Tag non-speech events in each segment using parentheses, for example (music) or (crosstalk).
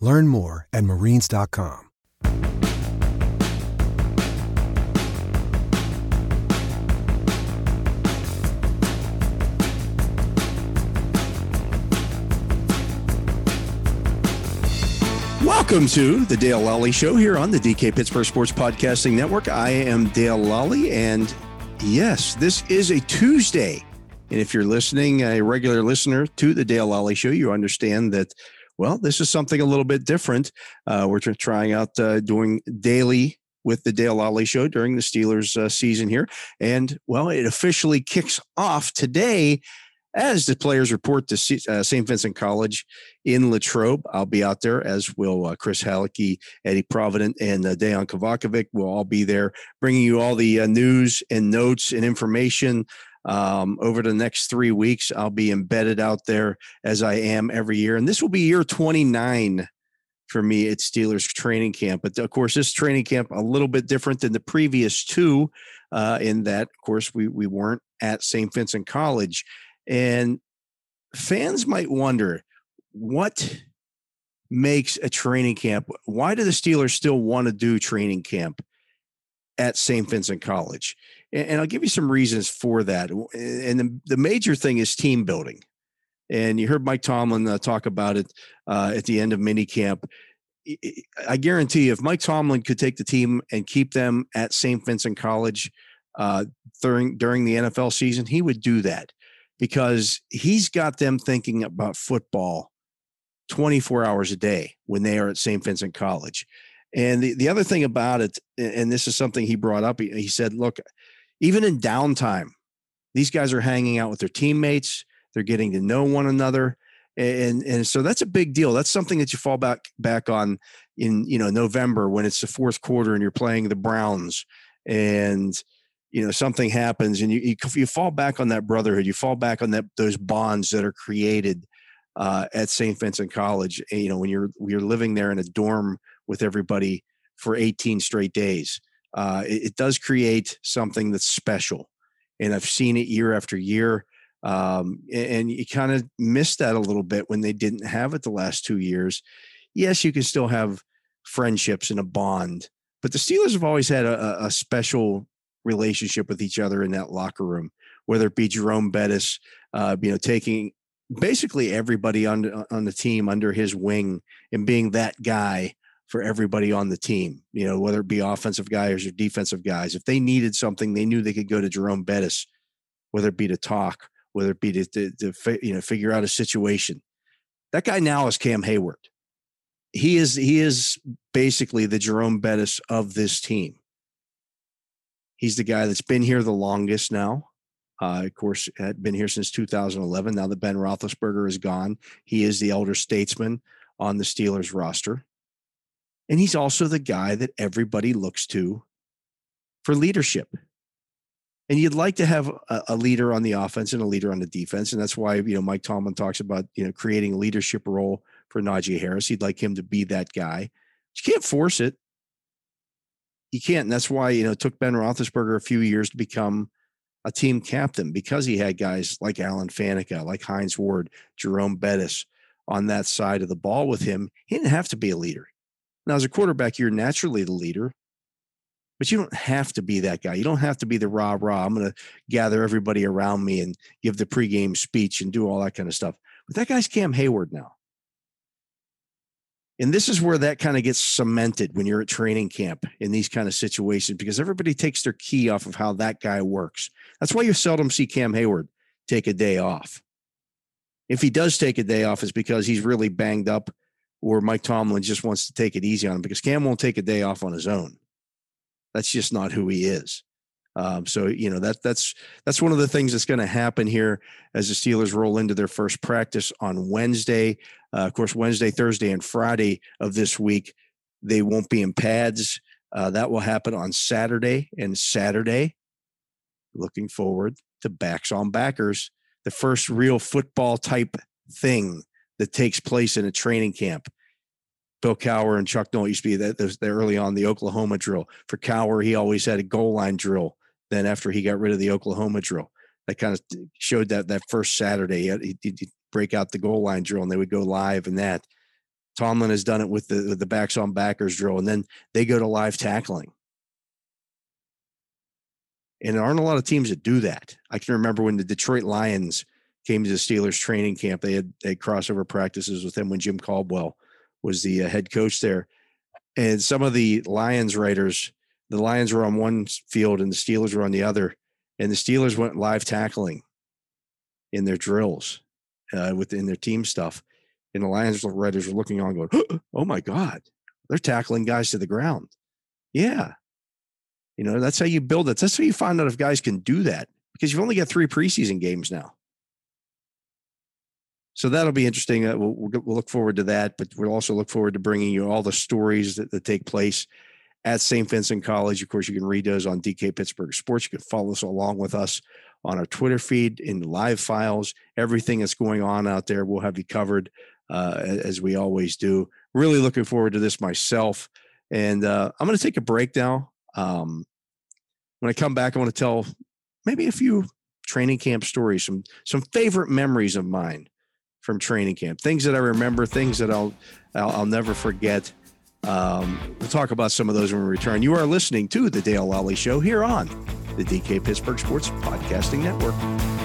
Learn more at marines.com. Welcome to the Dale Lolley Show here on the DK Pittsburgh Sports Podcasting Network. I am Dale Lolley, and yes, this is a Tuesday. And if you're listening, a regular listener to the Dale Lally Show, you understand that, well, this is something a little bit different. Uh, we're trying out uh, doing daily with the Dale Lally Show during the Steelers uh, season here. And, well, it officially kicks off today as the players report to uh, St. Vincent College in Latrobe. I'll be out there, as will uh, Chris Halicki, Eddie Provident, and uh, Dejan Kovacevic. We'll all be there bringing you all the uh, news and notes and information. Um, over the next three weeks, I'll be embedded out there as I am every year. And this will be year 29 for me at Steelers training camp. But of course, this training camp a little bit different than the previous two, uh, in that, of course, we we weren't at St. Vincent College. And fans might wonder what makes a training camp. Why do the Steelers still want to do training camp at St. Vincent College? And, I'll give you some reasons for that. And the, the major thing is team building. And you heard Mike Tomlin uh, talk about it uh, at the end of minicamp. I guarantee if Mike Tomlin could take the team and keep them at St. Vincent College uh, during during the NFL season, he would do that because he's got them thinking about football 24 hours a day when they are at St. Vincent College. And the, the other thing about it, and this is something he brought up, he, he said, look, even in downtime, these guys are hanging out with their teammates, they're getting to know one another. And, and so that's a big deal. That's something that you fall back back on in you know November when it's the fourth quarter and you're playing the Browns and you know something happens and you, you, you fall back on that brotherhood you fall back on that those bonds that are created uh, at St. Vincent College eh, you know when you're you're living there in a dorm with everybody for 18 straight days uh, it, it, does create something that's special and I've seen it year after year um, and, and you kind of miss that a little bit when they didn't have it the last two years. Yes you can still have friendships and a bond but the Steelers have always had a, a special relationship with each other in that locker room, whether it be Jerome Bettis, uh, you know, taking basically everybody on on the team under his wing and being that guy for everybody on the team. You know, whether it be offensive guys or defensive guys, if they needed something, they knew they could go to Jerome Bettis, whether it be to talk, whether it be to, to, to you know figure out a situation. That guy now is Cam Heyward. He is he is basically the Jerome Bettis of this team. He's the guy that's been here the longest now. Uh, of course, had been here since 2011. Now that Ben Roethlisberger is gone, he is the elder statesman on the Steelers roster. And he's also the guy that everybody looks to for leadership. And you'd like to have a, a, leader on the offense and a leader on the defense. And that's why, you know, Mike Tomlin talks about, you know, creating a leadership role for Najee Harris. He'd like him to be that guy. You can't force it you can't. And that's why, you know, it took Ben Roethlisberger a few years to become a team captain because he had guys like Alan Faneca, like Hines Ward, Jerome Bettis on that side of the ball with him. He didn't have to be a leader. Now, as a quarterback, you're naturally the leader, but you don't have to be that guy. You don't have to be the rah rah. I'm going to gather everybody around me and give the pregame speech and do all that kind of stuff. But that guy's Cam Heyward now. And this is where that kind of gets cemented when you're at training camp in these kind of situations because everybody takes their key off of how that guy works. That's why you seldom see Cam Heyward take a day off. If he does take a day off, it's because he's really banged up or Mike Tomlin just wants to take it easy on him because Cam won't take a day off on his own. That's just not who he is. Um, so you know that that's that's one of the things that's going to happen here as the Steelers roll into their first practice on Wednesday. Uh, of course, Wednesday, Thursday, and Friday of this week they won't be in pads. Uh, that will happen on Saturday and Saturday. Looking forward to backs on backers, the first real football type thing that takes place in a training camp. Bill Cowher and Chuck Noll used to be that, early on the Oklahoma drill. For Cowher, he always had a goal line drill then after he got rid of the Oklahoma drill. That kind of showed that that first Saturday, he'd, he'd break out the goal line drill and they would go live and that. Tomlin has done it with the with the backs on backers drill, and then they go to live tackling. And there aren't a lot of teams that do that. I can remember when the Detroit Lions came to the Steelers training camp. They had, they had crossover practices with them when Jim Caldwell was the uh, head coach there. And some of the Lions writers the Lions were on one field and the Steelers were on the other, and the Steelers went live tackling in their drills uh, within their team stuff. And the Lions writers were looking on, going, (gasps) "Oh my God, they're tackling guys to the ground." Yeah, you know that's how you build it. That's how you find out if guys can do that because you've only got three preseason games now. So that'll be interesting. Uh, we'll, we'll, look forward to that, but we'll also look forward to bringing you all the stories that, that take place at St. Vincent College. Of course, you can read those on DK Pittsburgh Sports. You can follow us along with us on our Twitter feed in live files. Everything that's going on out there, we'll have you covered uh, as we always do. Really looking forward to this myself. And uh, I'm going to take a break now. Um, when I come back, I want to tell maybe a few training camp stories, some some favorite memories of mine from training camp, things that I remember, things that I'll I'll, I'll never forget. Um, we'll talk about some of those when we return. You are listening to the Dale Lolley Show here on the DK Pittsburgh Sports Podcasting Network.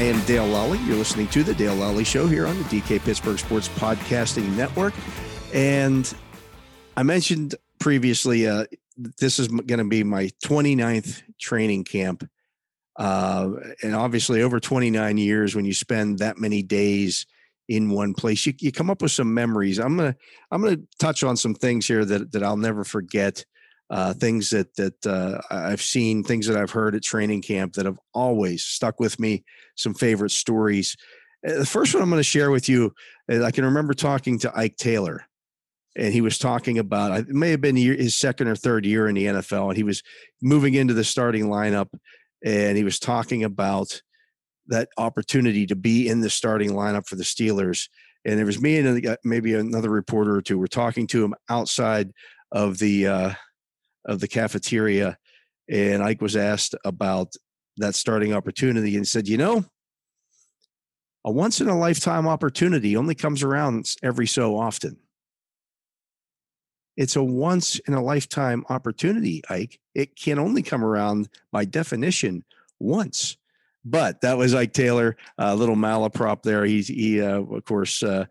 Am Dale Lolley. You're listening to the Dale Lolley Show here on the DK Pittsburgh Sports Podcasting Network. And I mentioned previously, uh, this is going to be my 29th training camp. Uh, and obviously, over 29 years, when you spend that many days in one place, you, you come up with some memories. I'm gonna I'm gonna touch on some things here that that I'll never forget uh, things that that uh, I've seen, things that I've heard at training camp that have always stuck with me. Some favorite stories. Uh, the first one I'm going to share with you, I can remember talking to Ike Taylor, and he was talking about it may have been his second or third year in the NFL, and he was moving into the starting lineup, and he was talking about that opportunity to be in the starting lineup for the Steelers. And it was me and maybe another reporter or two were talking to him outside of the uh, of the cafeteria, and Ike was asked about that starting opportunity, and said, "You know, a once in a lifetime opportunity only comes around every so often." It's a once in a lifetime opportunity, Ike. It can only come around by definition once. But that was Ike Taylor, a little malaprop there. He's, he, uh, of course, uh,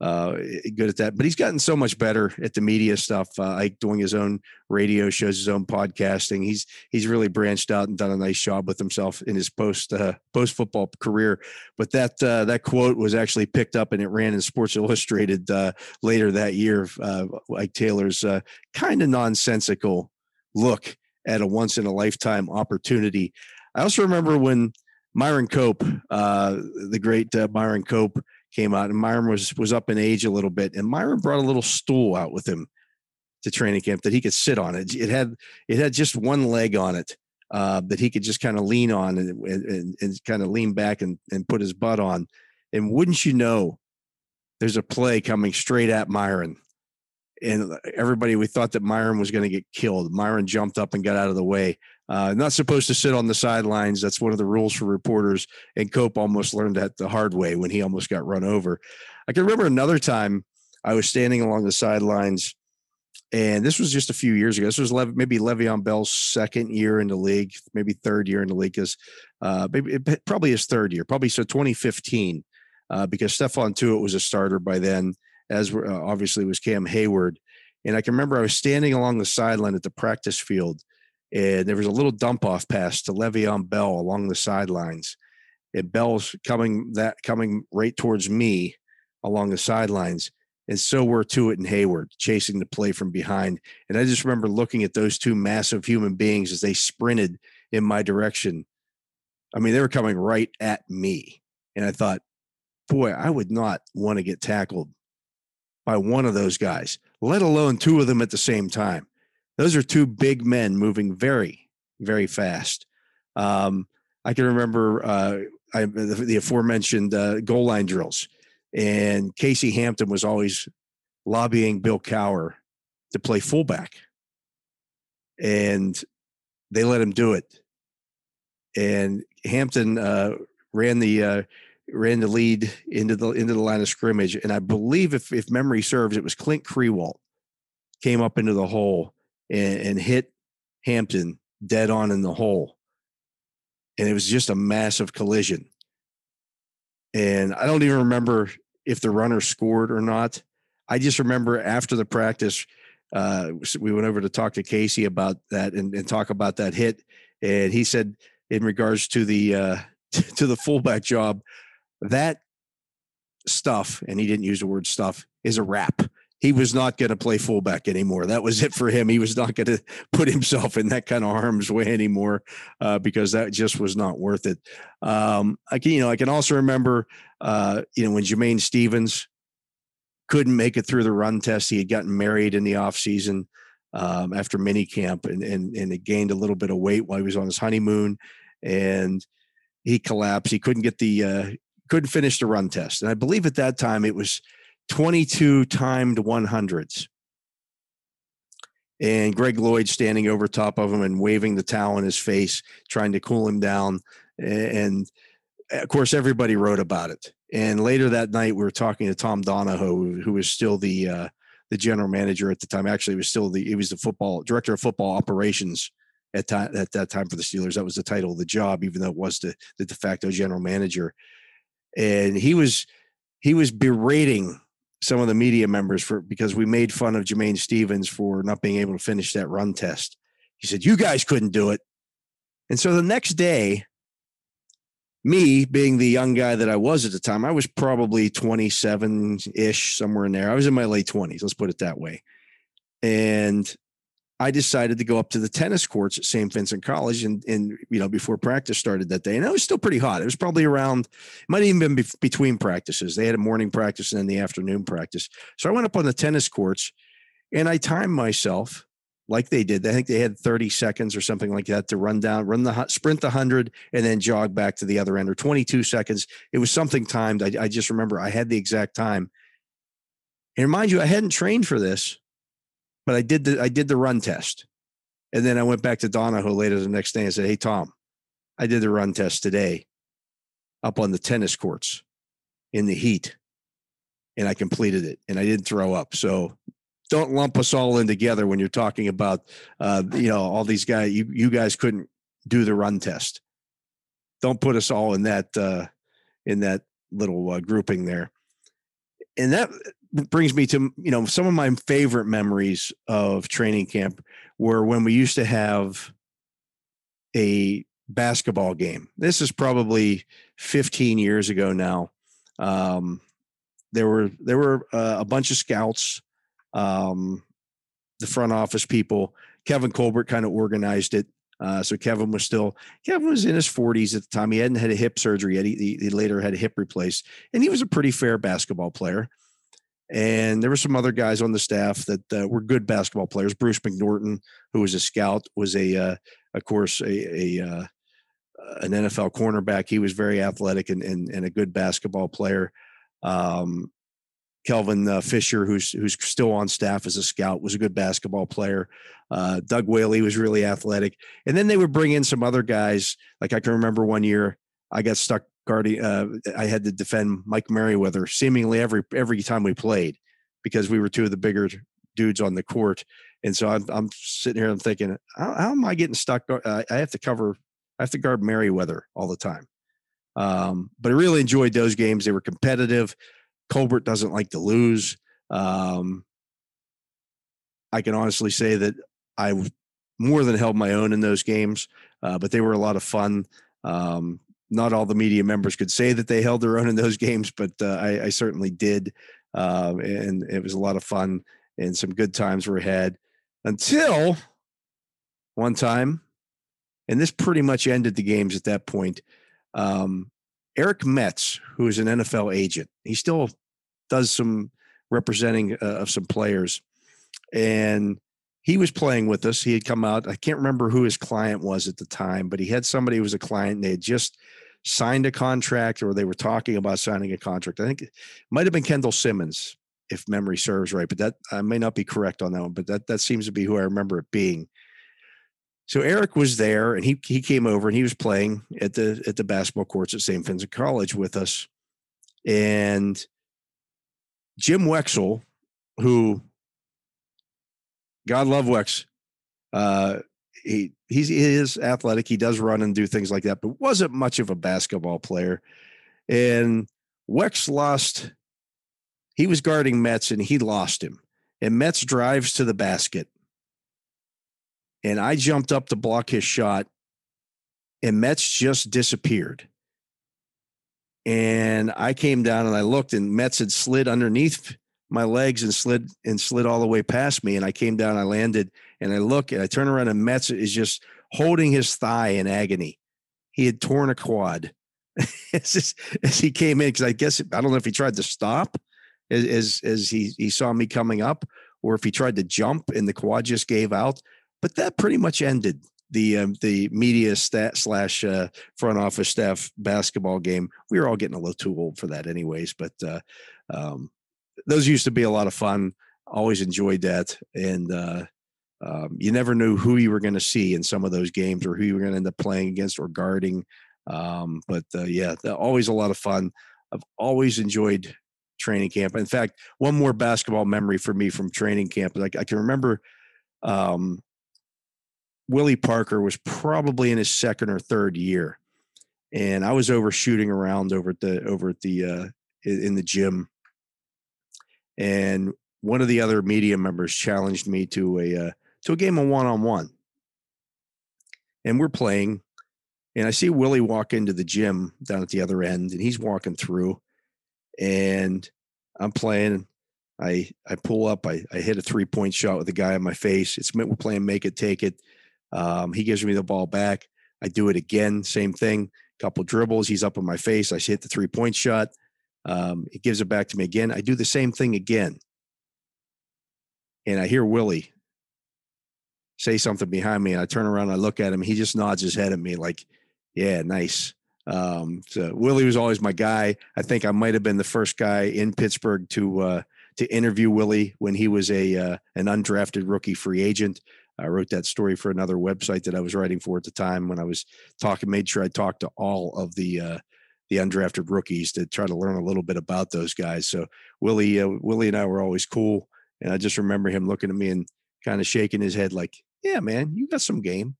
uh, good at that. But he's gotten so much better at the media stuff. Uh, Ike doing his own radio shows, his own podcasting. He's he's really branched out and done a nice job with himself in his post uh, post football career. But that uh, that quote was actually picked up and it ran in Sports Illustrated uh, later that year. Uh, Ike Taylor's uh, kind of nonsensical look at a once in a lifetime opportunity. I also remember when Myron Cope, uh, the great uh, Myron Cope, came out, and Myron was was up in age a little bit, and Myron brought a little stool out with him to training camp that he could sit on. It it had it had just one leg on it uh, that he could just kind of lean on and, and, and kind of lean back and, and put his butt on. And wouldn't you know, there's a play coming straight at Myron. And everybody we thought that Myron was going to get killed. Myron jumped up and got out of the way. Uh, not supposed to sit on the sidelines. That's one of the rules for reporters. And Cope almost learned that the hard way when he almost got run over. I can remember another time I was standing along the sidelines, and this was just a few years ago. This was Le- maybe Le'Veon Bell's second year in the league, maybe third year in the league, because uh, maybe probably his third year, probably so 2015, uh, because Stephon Tuitt was a starter by then as uh, obviously was Cam Heyward. And I can remember I was standing along the sideline at the practice field, and there was a little dump off pass to Le'Veon Bell along the sidelines. And Bell's coming that coming right towards me along the sidelines. And so were Tuitt and Heyward chasing the play from behind. And I just remember looking at those two massive human beings as they sprinted in my direction. I mean, they were coming right at me. And I thought, boy, I would not want to get tackled by one of those guys, let alone two of them at the same time. Those are two big men moving very, very fast. Um, I can remember uh, I, the, the, aforementioned uh, goal line drills, and Casey Hampton was always lobbying Bill Cowher to play fullback, and they let him do it. And Hampton uh, ran the uh, ran the lead into the into the line of scrimmage, and I believe if if memory serves, it was Clint Kriewaldt came up into the hole and, and hit Hampton dead on in the hole, and it was just a massive collision. And I don't even remember if the runner scored or not. I just remember after the practice, uh, we went over to talk to Casey about that and, and talk about that hit, and he said in regards to the uh, (laughs) to the fullback job, that stuff, and he didn't use the word stuff, is a wrap. He was not going to play fullback anymore. That was it for him. He was not going (laughs) to put himself in that kind of harm's way anymore uh, because that just was not worth it. Um, I can, you know, I can also remember, uh, you know, when Jamain Stephens couldn't make it through the run test. He had gotten married in the off season um, after mini camp and, and, and it gained a little bit of weight while he was on his honeymoon and he collapsed. He couldn't get the, uh, couldn't finish the run test. And I believe at that time it was 22 timed 100s. And Greg Lloyd standing over top of him and waving the towel in his face, trying to cool him down. And of course, everybody wrote about it. And later that night, we were talking to Tom Donahoe, who was still the uh, the general manager at the time. Actually, he was still the he was the football director of football operations at time at that time for the Steelers. That was the title of the job, even though it was the, the de facto general manager and he was he was berating some of the media members for because we made fun of Jamain Stephens for not being able to finish that run test. He said, "You guys couldn't do it." And so the next day, me being the young guy that I was at the time, I was probably 27 ish, somewhere in there. I was in my late 20s, let's put it that way. And I decided to go up to the tennis courts at St. Vincent College and, and, you know, before practice started that day. And it was still pretty hot. It was probably around, it might even been be- between practices. They had a morning practice and then the afternoon practice. So I went up on the tennis courts and I timed myself like they did. I think they had 30 seconds or something like that to run down, run the sprint the 100 and then jog back to the other end or 22 seconds. It was something timed. I, I just remember I had the exact time. And mind you, I hadn't trained for this but I did the I did the run test, and then I went back to Donahoe later the next day and said, "Hey Tom, I did the run test today, up on the tennis courts, in the heat, and I completed it, and I didn't throw up." So don't lump us all in together when you're talking about uh, you know all these guys. You you guys couldn't do the run test. Don't put us all in that uh, in that little uh, grouping there. And that brings me to you know some of my favorite memories of training camp were when we used to have a basketball game. This is probably 15 years ago now. Um, there were there were uh, a bunch of scouts, um, the front office people. Kevin Colbert kind of organized it. Uh, so Kevin was still Kevin was in his 40s at the time. He hadn't had a hip surgery yet. He, he later had a hip replaced, and he was a pretty fair basketball player and there were some other guys on the staff that uh, were good basketball players. Bruce McNorton, who was a scout, was a, uh, of course, a, a uh, an NFL cornerback. He was very athletic and, and, and a good basketball player. Um, Kelvin uh, Fisher, who's who's still on staff as a scout, was a good basketball player. Uh, Doug Whaley was really athletic, and then they would bring in some other guys. Like I can remember one year, I got stuck Uh, I had to defend Mike Merriweather seemingly every every time we played because we were two of the bigger dudes on the court. And so I'm, I'm sitting here and thinking, how, how am I getting stuck? Uh, I have to cover, I have to guard Merriweather all the time. Um, but I really enjoyed those games. They were competitive. Colbert doesn't like to lose. Um, I can honestly say that I more than held my own in those games, uh, but they were a lot of fun. Um, not all the media members could say that they held their own in those games, but uh, I, I, certainly did. Uh, and it was a lot of fun and some good times were had until one time, and this pretty much ended the games at that point. Um, Eric Metz, who is an NFL agent, he still does some representing uh, of some players, and he was playing with us. He had come out. I can't remember who his client was at the time, but he had somebody who was a client. And they had just signed a contract, or they were talking about signing a contract. I think it might have been Kendall Simmons, if memory serves right, but that I may not be correct on that one. But that that seems to be who I remember it being. So Eric was there, and he he came over and he was playing at the at the basketball courts at St. Vincent College with us, and Jim Wexell, who God love Wex, uh, he he's he is athletic. He does run and do things like that, but wasn't much of a basketball player. And Wex lost. He was guarding Metz and he lost him. And Metz drives to the basket. And I jumped up to block his shot. And Metz just disappeared. And I came down and I looked, and Metz had slid underneath my legs and slid and slid all the way past me. And I came down, I landed, and I look and I turn around and Metz is just holding his thigh in agony. He had torn a quad (laughs) as, he came in because I guess I don't know if he tried to stop as, as as he he saw me coming up or if he tried to jump and the quad just gave out. But that pretty much ended the um, the media stat slash uh, front office staff basketball game. We were all getting a little too old for that, anyways. But uh, um, those used to be a lot of fun. Always enjoyed that, and uh, um, you never knew who you were going to see in some of those games or who you were going to end up playing against or guarding. Um, but uh, yeah, always a lot of fun. I've always enjoyed training camp. In fact, one more basketball memory for me from training camp. Like I can remember, um, Willie Parker was probably in his second or third year, and I was over shooting around over at the over at the uh, in the gym, and one of the other media members challenged me to a uh, to a game of one on one. And we're playing, and I see Willie walk into the gym down at the other end, and he's walking through, and I'm playing. I I pull up, I, I hit a three point shot with a guy in my face. It's meant we're playing make it, take it. Um, he gives me the ball back. I do it again, same thing. Couple dribbles, he's up in my face. I hit the three point shot. Um, he gives it back to me again. I do the same thing again, and I hear Willie say something behind me and I turn around I look at him. He just nods his head at me like, yeah, nice. Um, so Willie was always my guy. I think I might have been the first guy in Pittsburgh to uh, to interview Willie when he was a uh, an undrafted rookie free agent. I wrote that story for another website that I was writing for at the time when I was talking. Made sure I talked to all of the uh, the undrafted rookies to try to learn a little bit about those guys. So Willie uh, Willie and I were always cool, and I just remember him looking at me and kind of shaking his head like, yeah, man, you got some game.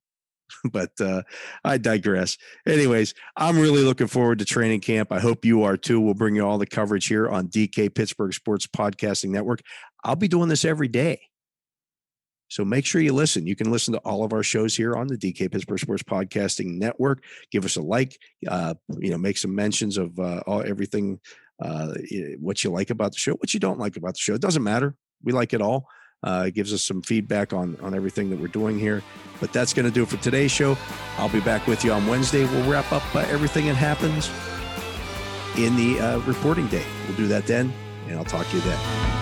(laughs) but uh, I digress. Anyways, I'm really looking forward to training camp. I hope you are too. We'll bring you all the coverage here on DK Pittsburgh Sports Podcasting Network. I'll be doing this every day. So make sure you listen. You can listen to all of our shows here on the DK Pittsburgh Sports Podcasting Network. Give us a like. Uh, you know, make some mentions of uh, all everything, uh, what you like about the show, what you don't like about the show. It doesn't matter. We like it all. Uh, it gives us some feedback on on everything that we're doing here. But that's going to do it for today's show. I'll be back with you on Wednesday. We'll wrap up uh, everything that happens in the uh, reporting day. We'll do that then, and I'll talk to you then.